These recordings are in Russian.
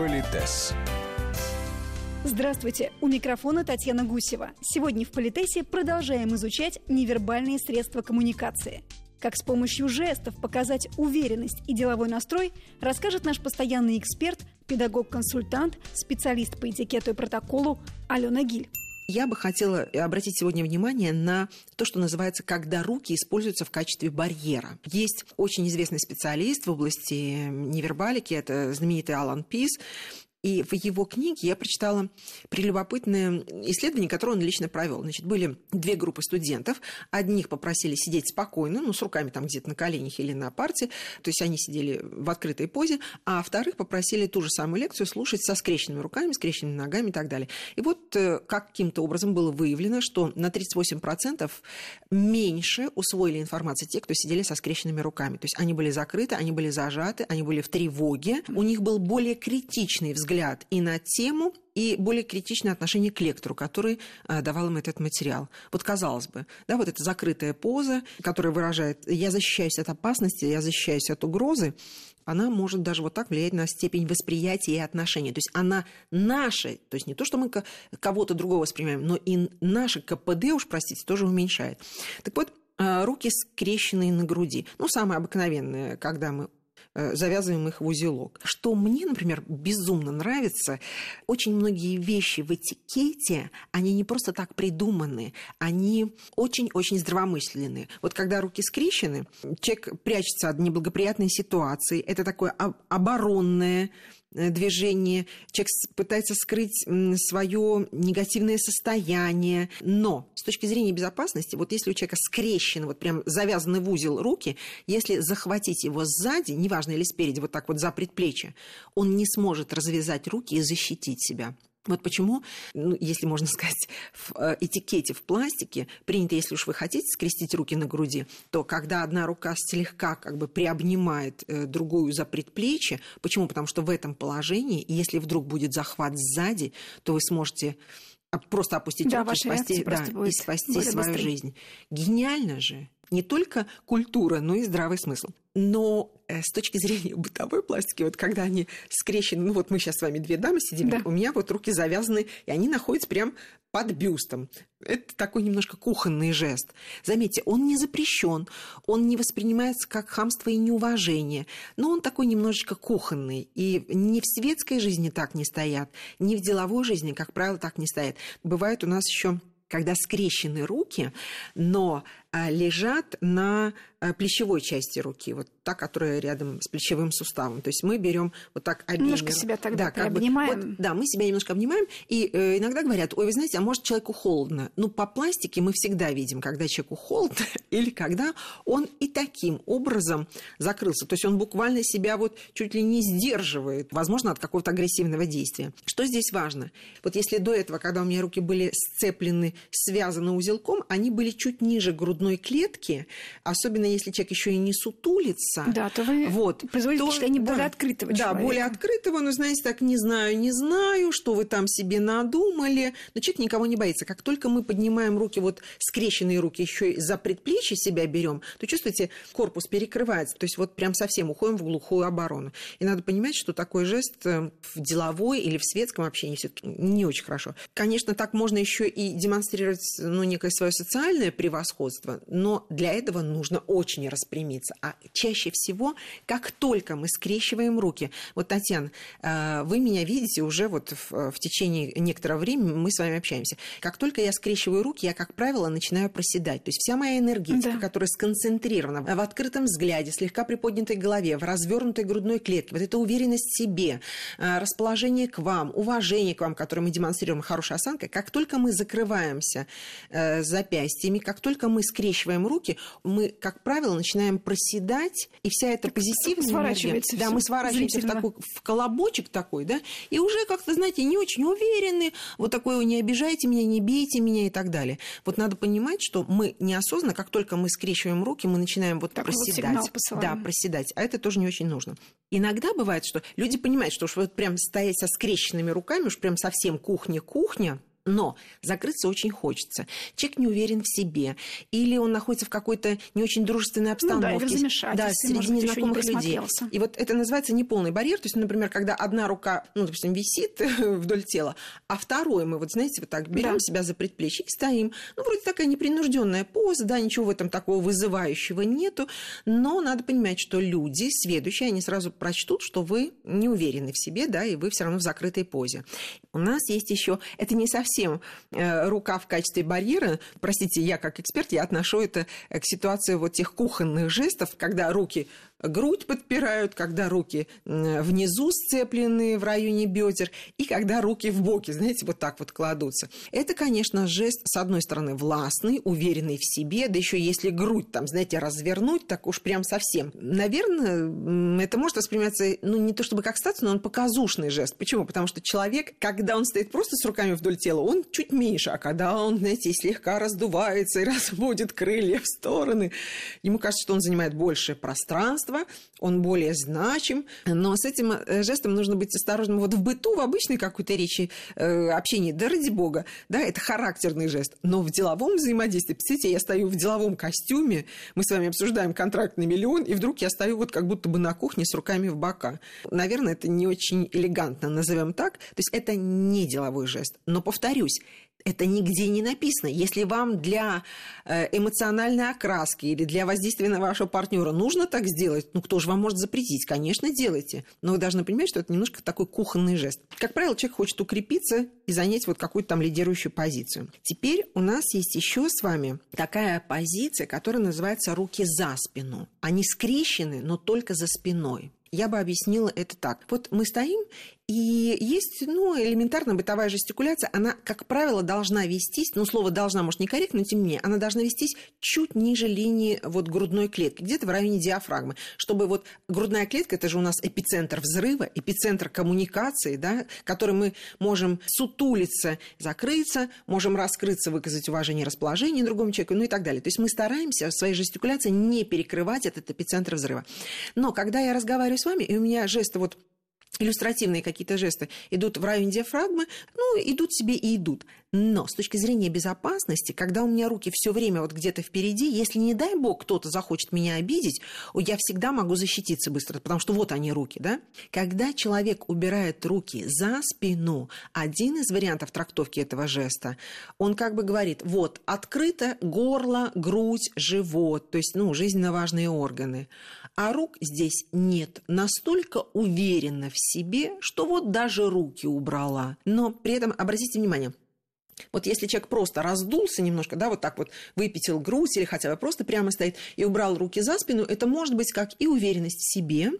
Политес. Здравствуйте, у микрофона Татьяна Гусева. Сегодня в Политесе продолжаем изучать невербальные средства коммуникации. Как с помощью жестов показать уверенность и деловой настрой, расскажет наш постоянный эксперт, педагог-консультант, специалист по этикету и протоколу Алена Гиль. Я бы хотела обратить сегодня внимание на то, что называется, когда руки используются в качестве барьера. Есть очень известный специалист в области невербалики, это знаменитый Алан Пис, и в его книге я прочитала прелюбопытное исследование, которое он лично провел. Значит, были две группы студентов. Одних попросили сидеть спокойно, ну, с руками там где-то на коленях или на парте, то есть они сидели в открытой позе, а вторых попросили ту же самую лекцию слушать со скрещенными руками, скрещенными ногами и так далее. И вот э, каким-то образом было выявлено, что на 38% меньше усвоили информацию те, кто сидели со скрещенными руками. То есть они были закрыты, они были зажаты, они были в тревоге, у них был более критичный взгляд взгляд и на тему, и более критичное отношение к лектору, который э, давал им этот материал. Вот казалось бы, да, вот эта закрытая поза, которая выражает «я защищаюсь от опасности, я защищаюсь от угрозы», она может даже вот так влиять на степень восприятия и отношения. То есть она наша, то есть не то, что мы кого-то другого воспринимаем, но и наше КПД, уж простите, тоже уменьшает. Так вот, э, руки скрещенные на груди. Ну, самое обыкновенное, когда мы завязываем их в узелок. Что мне, например, безумно нравится, очень многие вещи в этикете, они не просто так придуманы, они очень-очень здравомысленные. Вот когда руки скрещены, человек прячется от неблагоприятной ситуации, это такое оборонное Э, движение, человек пытается скрыть свое негативное состояние. Но с точки зрения безопасности, вот если у человека скрещены, вот прям завязаны в узел руки, если захватить его сзади, неважно, или спереди, вот так вот за предплечье, он не сможет развязать руки и защитить себя. Вот почему, ну, если можно сказать, в э, этикете в пластике принято, если уж вы хотите скрестить руки на груди, то когда одна рука слегка как бы приобнимает э, другую за предплечье, почему? Потому что в этом положении, если вдруг будет захват сзади, то вы сможете просто опустить да, руки и спасти, да, и спасти свою быстрее. жизнь. Гениально же! Не только культура, но и здравый смысл. Но э, с точки зрения бытовой пластики, вот когда они скрещены, ну вот мы сейчас с вами две дамы сидим, да. у меня вот руки завязаны, и они находятся прям под бюстом. Это такой немножко кухонный жест. Заметьте, он не запрещен, он не воспринимается как хамство и неуважение, но он такой немножечко кухонный. И ни в светской жизни так не стоят, ни в деловой жизни, как правило, так не стоят. Бывает у нас еще когда скрещены руки, но лежат на а, плечевой части руки, вот та, которая рядом с плечевым суставом. То есть мы берем вот так обеими... Немножко себя тогда да, приобнимаем. Бы, вот, да, мы себя немножко обнимаем, и э, иногда говорят, ой, вы знаете, а может человеку холодно? Ну, по пластике мы всегда видим, когда человеку холодно, или когда он и таким образом закрылся. То есть он буквально себя вот чуть ли не сдерживает, возможно, от какого-то агрессивного действия. Что здесь важно? Вот если до этого, когда у меня руки были сцеплены, связаны узелком, они были чуть ниже грудной клетки, особенно если человек еще и не сутулится. Да, то вы вот, производите то, впечатление да, более открытого человека. Да, более открытого, но, знаете, так не знаю, не знаю, что вы там себе надумали. Но человек никого не боится. Как только мы поднимаем руки, вот скрещенные руки, еще и за предплечье себя берем, то чувствуете, корпус перекрывается. То есть вот прям совсем уходим в глухую оборону. И надо понимать, что такой жест э, в деловой или в светском общении все-таки не очень хорошо. Конечно, так можно еще и демонстрировать ну, некое свое социальное превосходство, но для этого нужно очень распрямиться. А чаще всего, как только мы скрещиваем руки, вот, Татьяна, э, вы меня видите уже вот в, в течение некоторого времени, мы с вами общаемся. Как только я скрещиваю руки, я, как правило, начинаю проседать. То есть вся моя энергетика, да. которая сконцентрирована в открытом взгляде, слегка приподнятой голове, в развернутой грудной клетке, вот эта уверенность в себе, э, расположение к вам, уважение к вам, которое мы демонстрируем, хорошая осанка, как только мы закрываемся э, запястьями, как только мы скрещиваем руки, мы, как правило, начинаем проседать, и вся эта позитивная энергия, да, мы сворачиваемся в такой в колобочек такой, да, и уже как-то, знаете, не очень уверены, вот такое не обижайте меня, не бейте меня и так далее. Вот надо понимать, что мы неосознанно, как только мы скрещиваем руки, мы начинаем вот так проседать. Вот да, проседать. А это тоже не очень нужно. Иногда бывает, что люди понимают, что уж вот прям стоять со скрещенными руками, уж прям совсем кухня-кухня, Но закрыться очень хочется. Человек не уверен в себе, или он находится в какой-то не очень дружественной обстановке. Ну, да, да, среди незнакомых не людей. И вот это называется неполный барьер. То есть, например, когда одна рука, ну, допустим, висит вдоль тела, а второй мы, вот знаете, вот так берем да. себя за предплечье и стоим. Ну, вроде такая непринужденная поза, да, ничего в этом такого вызывающего нету. Но надо понимать, что люди, сведущие, они сразу прочтут, что вы не уверены в себе, да, и вы все равно в закрытой позе. У нас есть еще, это не совсем э, рука в качестве барьера. Простите, я как эксперт, я отношу это к ситуации вот тех кухонных жестов, когда руки грудь подпирают, когда руки внизу сцеплены в районе бедер, и когда руки в боки, знаете, вот так вот кладутся. Это, конечно, жест, с одной стороны, властный, уверенный в себе, да еще если грудь там, знаете, развернуть, так уж прям совсем. Наверное, это может восприниматься, ну, не то чтобы как статус, но он показушный жест. Почему? Потому что человек, когда он стоит просто с руками вдоль тела, он чуть меньше, а когда он, знаете, слегка раздувается и разводит крылья в стороны, ему кажется, что он занимает большее пространство, пространства, он более значим, но с этим э, жестом нужно быть осторожным. Вот в быту, в обычной какой-то речи, э, общении, да ради бога, да, это характерный жест, но в деловом взаимодействии, представляете, я стою в деловом костюме, мы с вами обсуждаем контракт на миллион, и вдруг я стою вот как будто бы на кухне с руками в бока. Наверное, это не очень элегантно, назовем так. То есть это не деловой жест. Но повторюсь, это нигде не написано. Если вам для э, эмоциональной окраски или для воздействия на вашего партнера нужно так сделать, ну кто же вам может запретить? Конечно, делайте. Но вы должны понимать, что это немножко такой кухонный жест. Как правило, человек хочет укрепиться и занять вот какую-то там лидирующую позицию. Теперь у нас есть еще с вами такая позиция, которая называется руки за спину. Они скрещены, но только за спиной. Я бы объяснила это так. Вот мы стоим, и есть, ну, элементарно бытовая жестикуляция, она, как правило, должна вестись, ну, слово «должна», может, некорректно, но тем не менее, она должна вестись чуть ниже линии вот грудной клетки, где-то в районе диафрагмы, чтобы вот грудная клетка, это же у нас эпицентр взрыва, эпицентр коммуникации, да, который мы можем сутулиться, закрыться, можем раскрыться, выказать уважение, расположение другому человеку, ну и так далее. То есть мы стараемся в своей жестикуляции не перекрывать этот эпицентр взрыва. Но когда я разговариваю с вами, и у меня жесты вот иллюстративные какие-то жесты идут в районе диафрагмы, ну, идут себе и идут. Но с точки зрения безопасности, когда у меня руки все время вот где-то впереди, если, не дай бог, кто-то захочет меня обидеть, я всегда могу защититься быстро, потому что вот они руки, да? Когда человек убирает руки за спину, один из вариантов трактовки этого жеста, он как бы говорит, вот, открыто горло, грудь, живот, то есть, ну, жизненно важные органы а рук здесь нет. Настолько уверена в себе, что вот даже руки убрала. Но при этом, обратите внимание, вот если человек просто раздулся немножко, да, вот так вот выпятил грудь или хотя бы просто прямо стоит и убрал руки за спину, это может быть как и уверенность в себе,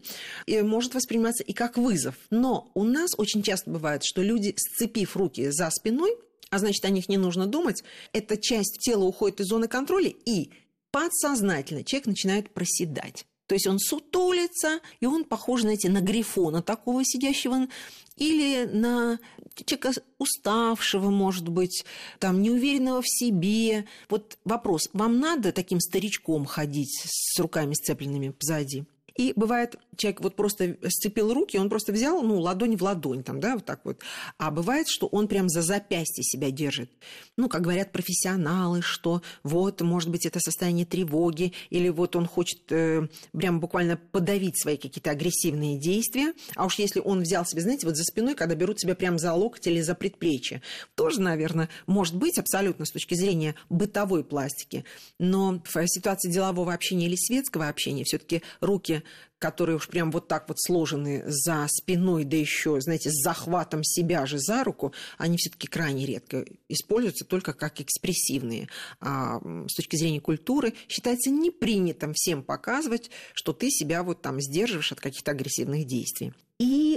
и может восприниматься и как вызов. Но у нас очень часто бывает, что люди, сцепив руки за спиной, а значит, о них не нужно думать, эта часть тела уходит из зоны контроля, и подсознательно человек начинает проседать. То есть он сутулится, и он похож, знаете, на грифона такого сидящего, или на человека уставшего, может быть, там, неуверенного в себе. Вот вопрос, вам надо таким старичком ходить с руками сцепленными позади? И бывает, человек вот просто сцепил руки, он просто взял, ну, ладонь в ладонь, там, да, вот так вот. А бывает, что он прям за запястье себя держит. Ну, как говорят профессионалы, что вот, может быть, это состояние тревоги, или вот он хочет э, прям буквально подавить свои какие-то агрессивные действия. А уж если он взял себе, знаете, вот за спиной, когда берут себя прям за локоть или за предплечье, тоже, наверное, может быть абсолютно с точки зрения бытовой пластики. Но в ситуации делового общения или светского общения все-таки руки которые уж прям вот так вот сложены за спиной, да еще, знаете, с захватом себя же за руку, они все-таки крайне редко используются только как экспрессивные. А с точки зрения культуры считается непринятым всем показывать, что ты себя вот там сдерживаешь от каких-то агрессивных действий. И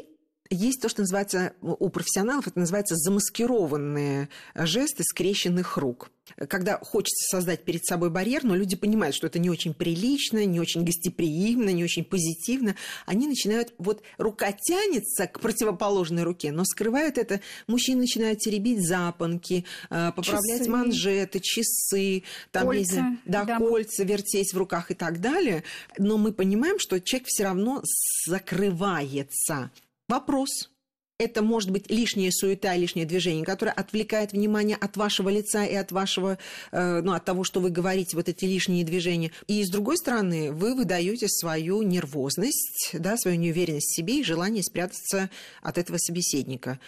есть то, что называется у профессионалов, это называется замаскированные жесты скрещенных рук. Когда хочется создать перед собой барьер, но люди понимают, что это не очень прилично, не очень гостеприимно, не очень позитивно, они начинают, вот рука тянется к противоположной руке, но скрывают это, мужчины начинают теребить запонки, э, поправлять часы. манжеты, часы, там, кольца, есть, да, да, кольца вертеть в руках и так далее. Но мы понимаем, что человек все равно закрывается. Вопрос. это может быть лишняя суета, лишнее движение, которое отвлекает внимание от вашего лица и от вашего, э, ну, от того, что вы говорите, вот эти лишние движения. И с другой стороны, вы выдаете свою нервозность, да, свою неуверенность в себе и желание спрятаться от этого собеседника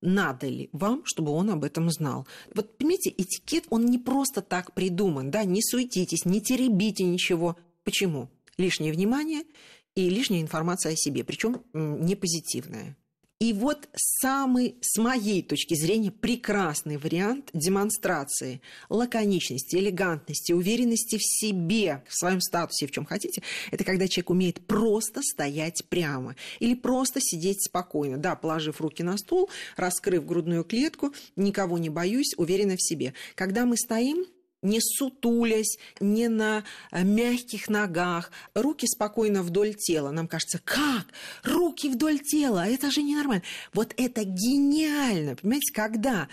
надо ли вам, чтобы он об этом знал. Вот, понимаете, этикет, он не просто так придуман, да, не суетитесь, не теребите ничего. Почему? Лишнее внимание и лишняя информация о себе, причем не позитивная. И вот самый, с моей точки зрения, прекрасный вариант демонстрации лаконичности, элегантности, уверенности в себе, в своем статусе, в чем хотите, это когда человек умеет просто стоять прямо или просто сидеть спокойно, да, положив руки на стул, раскрыв грудную клетку, никого не боюсь, уверенно в себе. Когда мы стоим, не сутулясь, не на э, мягких ногах, руки спокойно вдоль тела. Нам кажется, как? Руки вдоль тела, это же ненормально. Вот это гениально, понимаете, когда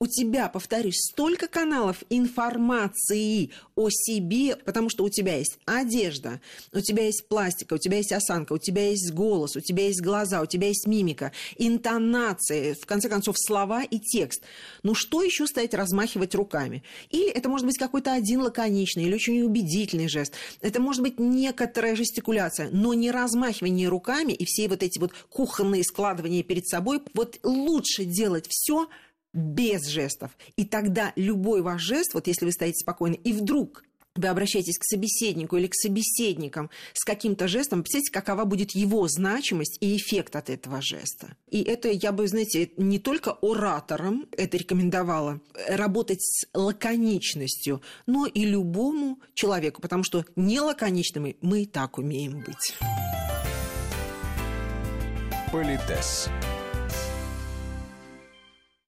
у тебя, повторюсь, столько каналов информации о себе, потому что у тебя есть одежда, у тебя есть пластика, у тебя есть осанка, у тебя есть голос, у тебя есть глаза, у тебя есть мимика, интонация, в конце концов, слова и текст. Ну что еще стоять размахивать руками? Или это может быть какой-то один лаконичный или очень убедительный жест. Это может быть некоторая жестикуляция, но не размахивание руками и все вот эти вот кухонные складывания перед собой. Вот лучше делать все без жестов. И тогда любой ваш жест, вот если вы стоите спокойно, и вдруг вы обращаетесь к собеседнику или к собеседникам с каким-то жестом, представьте, какова будет его значимость и эффект от этого жеста. И это, я бы, знаете, не только ораторам это рекомендовала, работать с лаконичностью, но и любому человеку, потому что не лаконичными мы и так умеем быть. Политес.